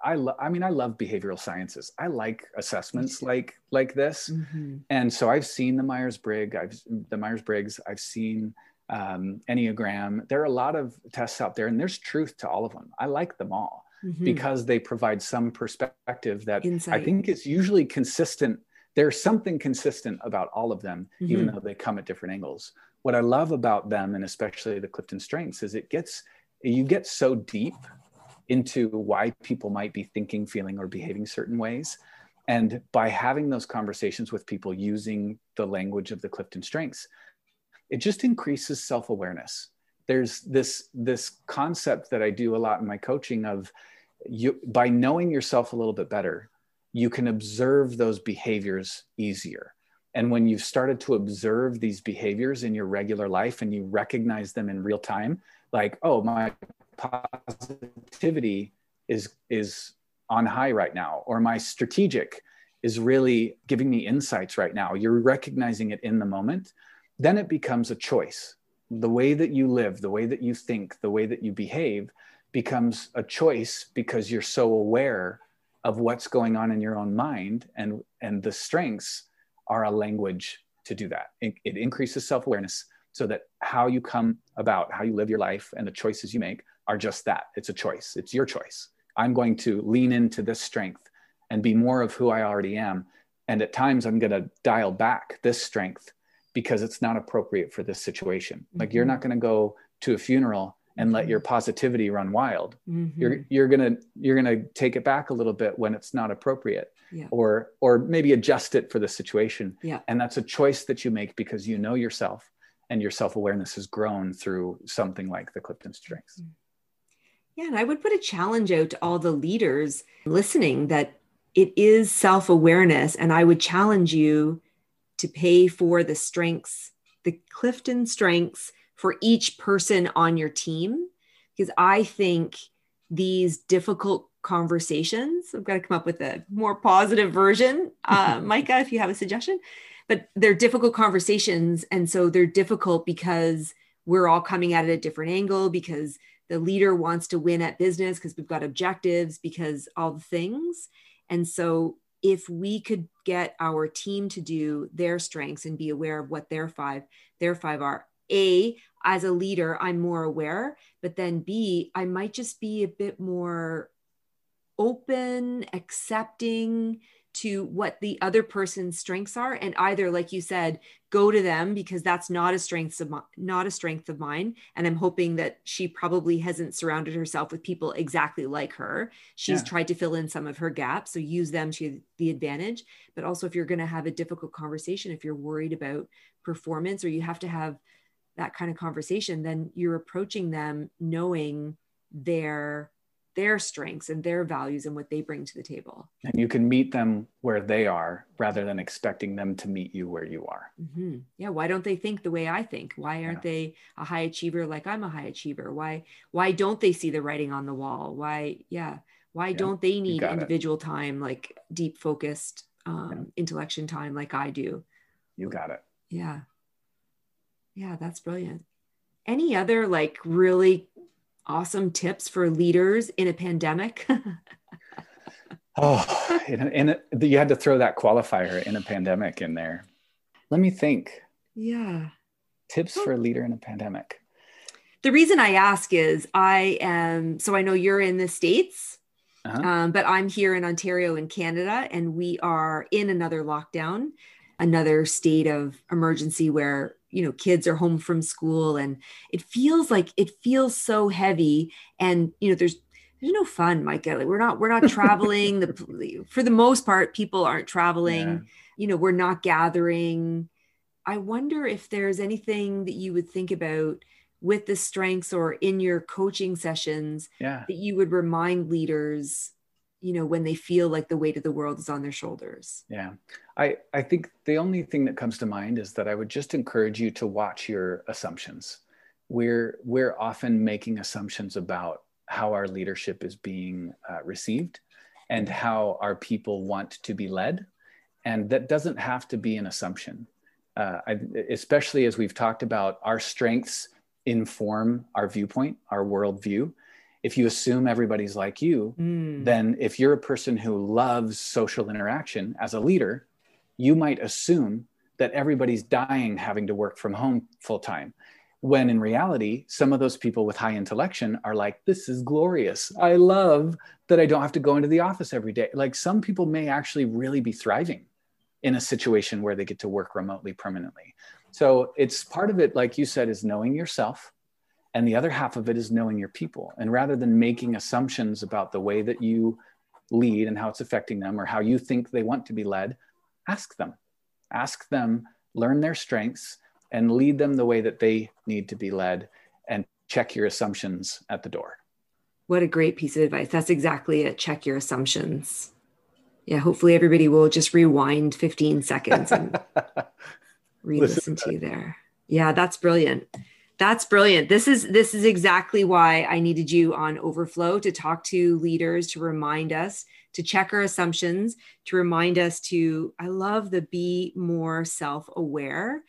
I lo- I mean I love behavioral sciences. I like assessments like like this. Mm-hmm. And so I've seen the Myers-Briggs, I've the Myers-Briggs, I've seen um, Enneagram. There are a lot of tests out there, and there's truth to all of them. I like them all mm-hmm. because they provide some perspective that Insight. I think is usually consistent. There's something consistent about all of them, mm-hmm. even though they come at different angles. What I love about them, and especially the Clifton Strengths, is it gets you get so deep into why people might be thinking, feeling, or behaving certain ways. And by having those conversations with people using the language of the Clifton Strengths, it just increases self-awareness. There's this this concept that i do a lot in my coaching of you by knowing yourself a little bit better you can observe those behaviors easier. And when you've started to observe these behaviors in your regular life and you recognize them in real time like oh my positivity is is on high right now or my strategic is really giving me insights right now. You're recognizing it in the moment then it becomes a choice. The way that you live, the way that you think, the way that you behave becomes a choice because you're so aware of what's going on in your own mind and and the strengths are a language to do that. It, it increases self-awareness so that how you come about how you live your life and the choices you make are just that. It's a choice. It's your choice. I'm going to lean into this strength and be more of who i already am. And at times i'm going to dial back this strength because it's not appropriate for this situation. Mm-hmm. Like you're mm-hmm. not going to go to a funeral and let your mm-hmm. positivity run wild. Mm-hmm. You're you're going to you're going to take it back a little bit when it's not appropriate. Yeah. Or or maybe adjust it for the situation. Yeah. And that's a choice that you make because you know yourself and your self-awareness has grown through something like the Clifton Strengths. Mm-hmm. Yeah, and I would put a challenge out to all the leaders listening that it is self-awareness and I would challenge you to pay for the strengths, the Clifton strengths for each person on your team. Because I think these difficult conversations, I've got to come up with a more positive version. Uh, Micah, if you have a suggestion, but they're difficult conversations. And so they're difficult because we're all coming at it a different angle, because the leader wants to win at business, because we've got objectives, because all the things. And so if we could get our team to do their strengths and be aware of what their five their five are. A as a leader i'm more aware but then b i might just be a bit more open accepting to what the other person's strengths are and either like you said go to them because that's not a strength of my, not a strength of mine. And i'm hoping that she probably hasn't surrounded herself with people exactly like her. She's yeah. tried to fill in some of her gaps so use them to the advantage. But also if you're going to have a difficult conversation if you're worried about performance or you have to have that kind of conversation then you're approaching them knowing their their strengths and their values and what they bring to the table. And you can meet them where they are rather than expecting them to meet you where you are. Mm-hmm. Yeah. Why don't they think the way I think? Why aren't yeah. they a high achiever like I'm a high achiever? Why why don't they see the writing on the wall? Why yeah. Why yeah. don't they need individual it. time like deep focused um, yeah. intellection time like I do? You got it. Yeah. Yeah, that's brilliant. Any other like really awesome tips for leaders in a pandemic? oh, and, you had to throw that qualifier in a pandemic in there. Let me think. Yeah. Tips for a leader in a pandemic. The reason I ask is I am, so I know you're in the States, uh-huh. um, but I'm here in Ontario in Canada, and we are in another lockdown, another state of emergency where you know kids are home from school and it feels like it feels so heavy and you know there's there's no fun micah like we're not we're not traveling the for the most part people aren't traveling yeah. you know we're not gathering i wonder if there's anything that you would think about with the strengths or in your coaching sessions yeah. that you would remind leaders you know when they feel like the weight of the world is on their shoulders. Yeah. I i think the only thing that comes to mind is that i would just encourage you to watch your assumptions. We're we're often making assumptions about how our leadership is being uh, received and how our people want to be led. And that doesn't have to be an assumption. Uh, I, especially as we've talked about our strengths inform our viewpoint our worldview if you assume everybody's like you, mm. then if you're a person who loves social interaction as a leader, you might assume that everybody's dying having to work from home full time. when in reality some of those people with high intellection are like this is glorious i love that i don't have to go into the office every day like some people may actually really be thriving in a situation where they get to work remotely permanently so it's part of it like you said is knowing yourself and the other half of it is knowing your people and rather than making assumptions about the way that you lead and how it's affecting them or how you think they want to be led ask them ask them learn their strengths and lead them the way that they need to be led and check your assumptions at the door. What a great piece of advice. That's exactly it. Check your assumptions. Yeah, hopefully everybody will just rewind 15 seconds and re-listen to, to you there. Yeah, that's brilliant. That's brilliant. This is this is exactly why I needed you on overflow to talk to leaders to remind us to check our assumptions, to remind us to I love the be more self-aware.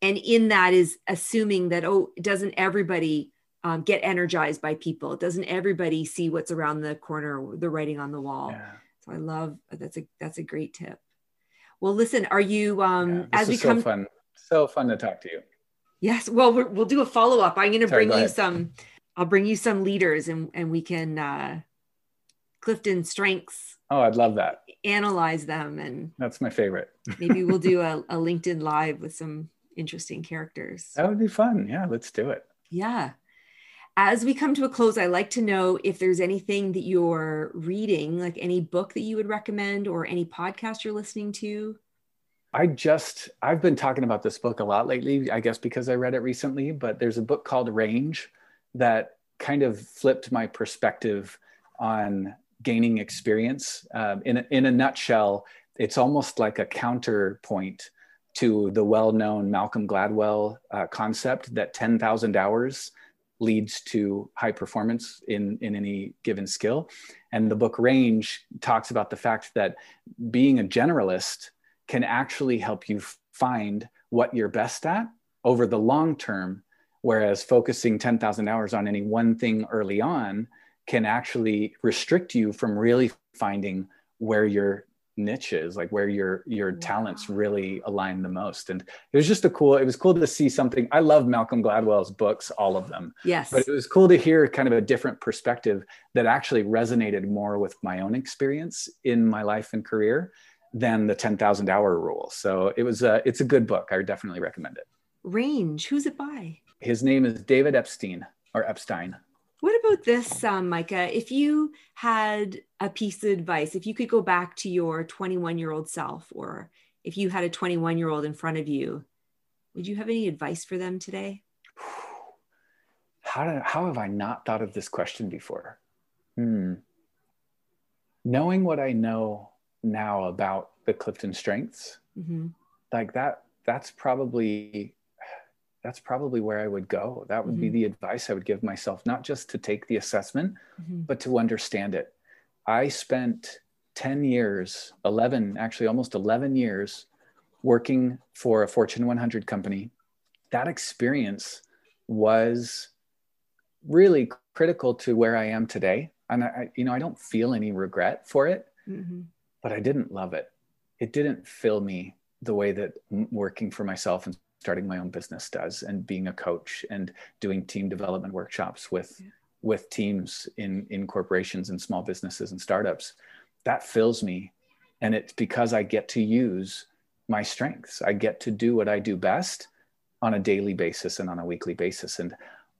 And in that is assuming that oh doesn't everybody um, get energized by people? Doesn't everybody see what's around the corner the writing on the wall? Yeah. so i love that's a that's a great tip. Well listen are you um yeah, as we come so fun. So fun to talk to you yes well we will do a follow-up i'm going to bring you some i'll bring you some leaders and and we can uh clifton strengths oh i'd love that analyze them and that's my favorite maybe we'll do a, a linkedin live with some interesting characters. That would be fun. Yeah, let's do it. Yeah. As we come to a close, I like to know if there's anything that you're reading, like any book that you would recommend or any podcast you're listening to. I just, I've been talking about this book a lot lately, I guess because I read it recently, but there's a book called Range that kind of flipped my perspective on gaining experience. Um, in, a, in a nutshell, it's almost like a counterpoint to the well-known Malcolm Gladwell uh, concept that 10,000 hours leads to high performance in, in any given skill. And the book Range talks about the fact that being a generalist can actually help you find what you're best at over the long term, whereas focusing 10,000 hours on any one thing early on can actually restrict you from really finding where you're niches like where your your wow. talents really align the most. And it was just a cool it was cool to see something i love malcolm gladwell's books all of them yes. but it was cool to hear kind of a different perspective that actually resonated more with my own experience in my life and career than the 10,000 hour rule so it was a it's a good book i would definitely recommend it range who's it by his name is david epstein or epstein what about this, um, Micah? If you had a piece of advice, if you could go back to your 21 year old self, or if you had a 21 year old in front of you, would you have any advice for them today? How, do, how have I not thought of this question before? Hmm. Knowing what I know now about the Clifton strengths, mm-hmm. like that, that's probably that's probably where I would go. That would mm-hmm. be the advice I would give myself, not just to take the assessment, mm-hmm. but to understand it. I spent 10 years, 11, actually almost 11 years working for a Fortune 100 company. That experience was really critical to where I am today. And I, you know, I don't feel any regret for it, mm-hmm. But I didn't love it. It didn't fill me the way that working for myself and starting my own business does and being a coach and doing team development workshops with yeah. with teams in in corporations and small businesses and startups that fills me and it's because i get to use my strengths i get to do what i do best on a daily basis and on a weekly basis and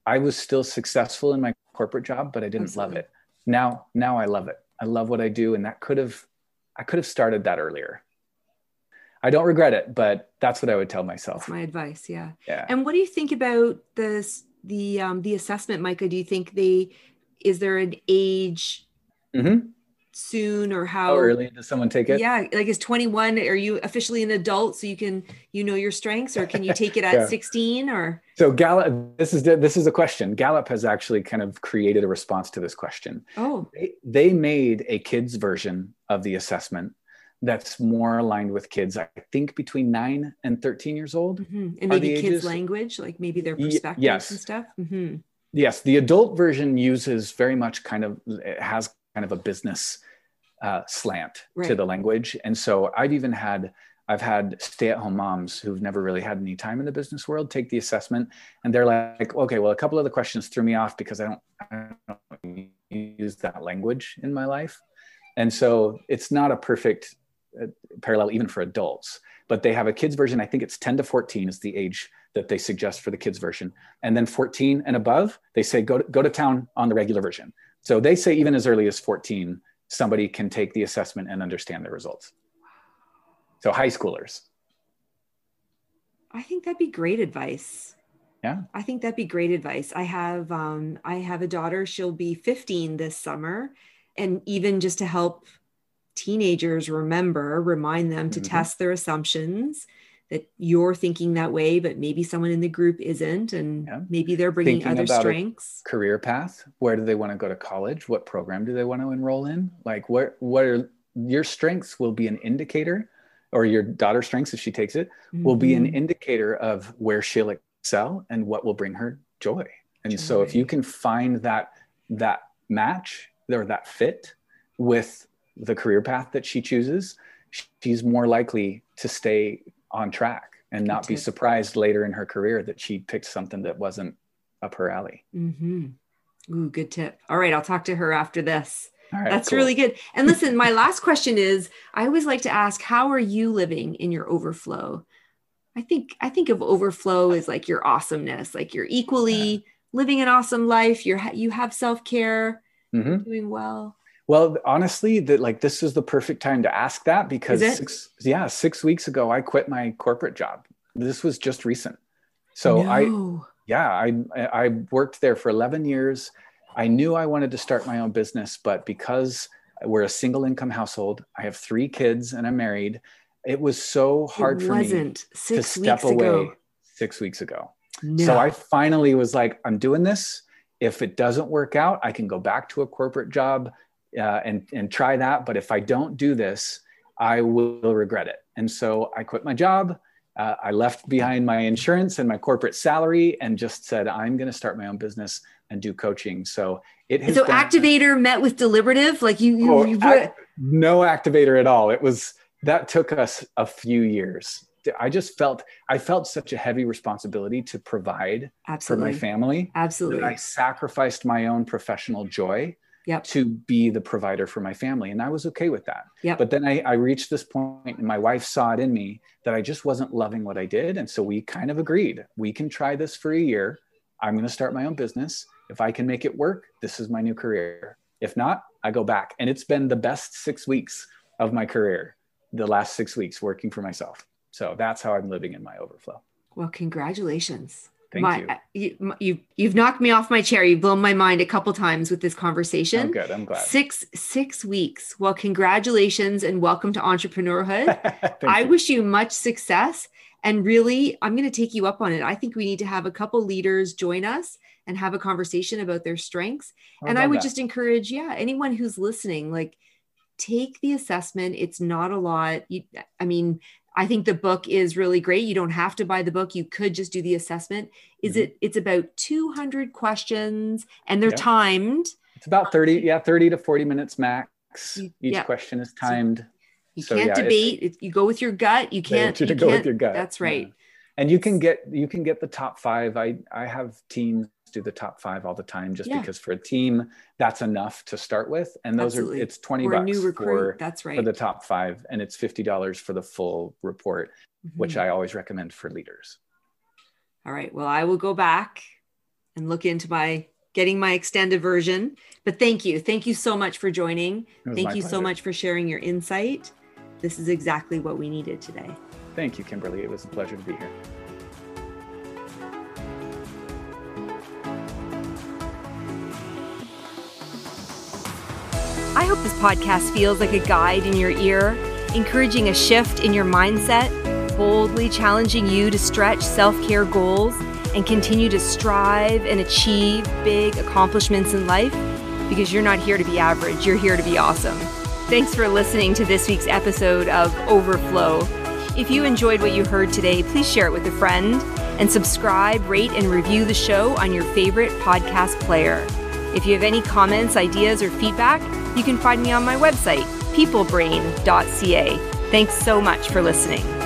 i was still successful in my corporate job but i didn't Absolutely. love it now now i love it i love what i do and that could have i could have started that earlier I don't regret it, but that's what I would tell myself. That's my advice. Yeah. Yeah. And what do you think about this, the, um, the assessment, Micah? Do you think they, is there an age mm-hmm. Soon or how, how early does someone take it? Yeah. Like is 21, are you officially an adult so you can, you know, your strengths or can you take it at yeah. 16 or? So Gallup, this is, this is a question. Gallup has actually kind of created a response to this question. Oh, they, they made a kids version of the assessment that's more aligned with kids. I think between nine and 13 years old. Mm-hmm. And maybe kids' ages. language, like maybe their perspectives yes. and stuff. Mm-hmm. Yes. The adult version uses very much kind of, it has kind of a business uh, slant right. to the language. And so I've even had I've had stay at home moms who've never really had any time in the business world take the assessment and they're like, okay, well, a couple of the questions threw me off because I don't, I don't use that language in my life. And so it's not a perfect uh, parallel even for adults, but they have a kids version. I think it's 10 to 14 is the age that they suggest for the kids version. And then 14 and above, they say go to, go to town on the regular version. So they say even as early as 14, somebody can take the assessment and understand the results. So high schoolers. I think that'd be great advice. Yeah. I think that'd be great advice. I have um I have a daughter, she'll be 15 this summer and even just to help teenagers remember, remind them to mm-hmm. test their assumptions that you're thinking that way, but maybe someone in the group isn't, and yeah. maybe they're bringing Thinking other strengths. career path. Where do they want to go to college? What program do they want to enroll in? Like, what what are your strengths? Will be an indicator, or your daughter's strengths if she takes it mm-hmm. will be an mm-hmm. indicator of where she'll excel and what will bring her joy. And joy. so, if you can find that that match or that fit with the career path that she chooses, she's more likely to stay on track and not be surprised later in her career that she picked something that wasn't up her alley. Mm-hmm. Ooh, good tip. All right, I'll talk to her after this. That's cool. really good. And listen, my last question is I always like to ask, how are you living in your overflow? I think I think of overflow as like your awesomeness, like you're equally yeah. living an awesome life. You're you have self care, mm-hmm. doing well. Well, honestly, that like this is the perfect time to ask that because six, yeah, six weeks ago I quit my corporate job. This was just recent. So no. I yeah, I I worked there for 11 years. I knew I wanted to start my own business, but because we're a single income household, I have three kids and I'm married. It was so hard for me to step away ago. six weeks ago. No. So I finally was like, I'm doing this. If it doesn't work out, I can go back to a corporate job uh, and and try that. But if I don't do this, I will regret it. And so I quit my job. Uh, I left behind my insurance and my corporate salary and just said, I'm going to start my own business and do coaching. So it has so been, activator met with deliberative, like you, you, oh, you act, no activator at all. It was that took us a few years. I just felt I felt such a heavy responsibility to provide Absolutely. for my family. Absolutely. I sacrificed my own professional joy yep. to be the provider for my family. And I was okay with that. Yep. But then I, I reached this point and my wife saw it in me that I just wasn't loving what I did. And so we kind of agreed we can try this for a year. I'm going to start my own business. If I can make it work, this is my new career. If not, I go back. And it's been the best six weeks of my career, the last six weeks working for myself. So that's how I'm living in my overflow. Well, congratulations. Thank my, you. Uh, you. You you've knocked me off my chair. You've blown my mind a couple times with this conversation. Oh, good. I'm glad. Six six weeks. Well, congratulations and welcome to entrepreneurhood. I you. wish you much success. And really, I'm going to take you up on it. I think we need to have a couple leaders join us and have a conversation about their strengths. I and I would that. just encourage, yeah, anyone who's listening, like take the assessment. It's not a lot. You, I mean, I think the book is really great. You don't have to buy the book. You could just do the assessment. Is mm-hmm. it it's about 200 questions and they're timed. It's about 30 yeah, 30 to 40 minutes max. Each yeah. question is timed. So you so, can't yeah, debate. you go with your gut. You can't you, you go can't, with your gut. That's right. And you can get you can get the top 5. I I have teams do the top five all the time just yeah. because for a team that's enough to start with. And those Absolutely. are it's 20 for bucks new recruit, for that's right for the top five and it's $50 for the full report mm-hmm. which i always recommend for leaders. All right. Well i will go back and look into my getting my extended version. But thank you. Thank you so much for joining. Thank you pleasure. so much for sharing your insight. This is exactly what we needed today. Thank you kimberly. It was a pleasure to be here hope this podcast feels like a guide in your ear, encouraging a shift in your mindset, boldly challenging you to stretch self care goals and continue to strive and achieve big accomplishments in life because you're not here to be average, you're here to be awesome. Thanks for listening to this week's episode of Overflow. If you enjoyed what you heard today, please share it with a friend and subscribe, rate, and review the show on your favorite podcast player. If you have any comments, ideas, or feedback, you can find me on my website, peoplebrain.ca. Thanks so much for listening.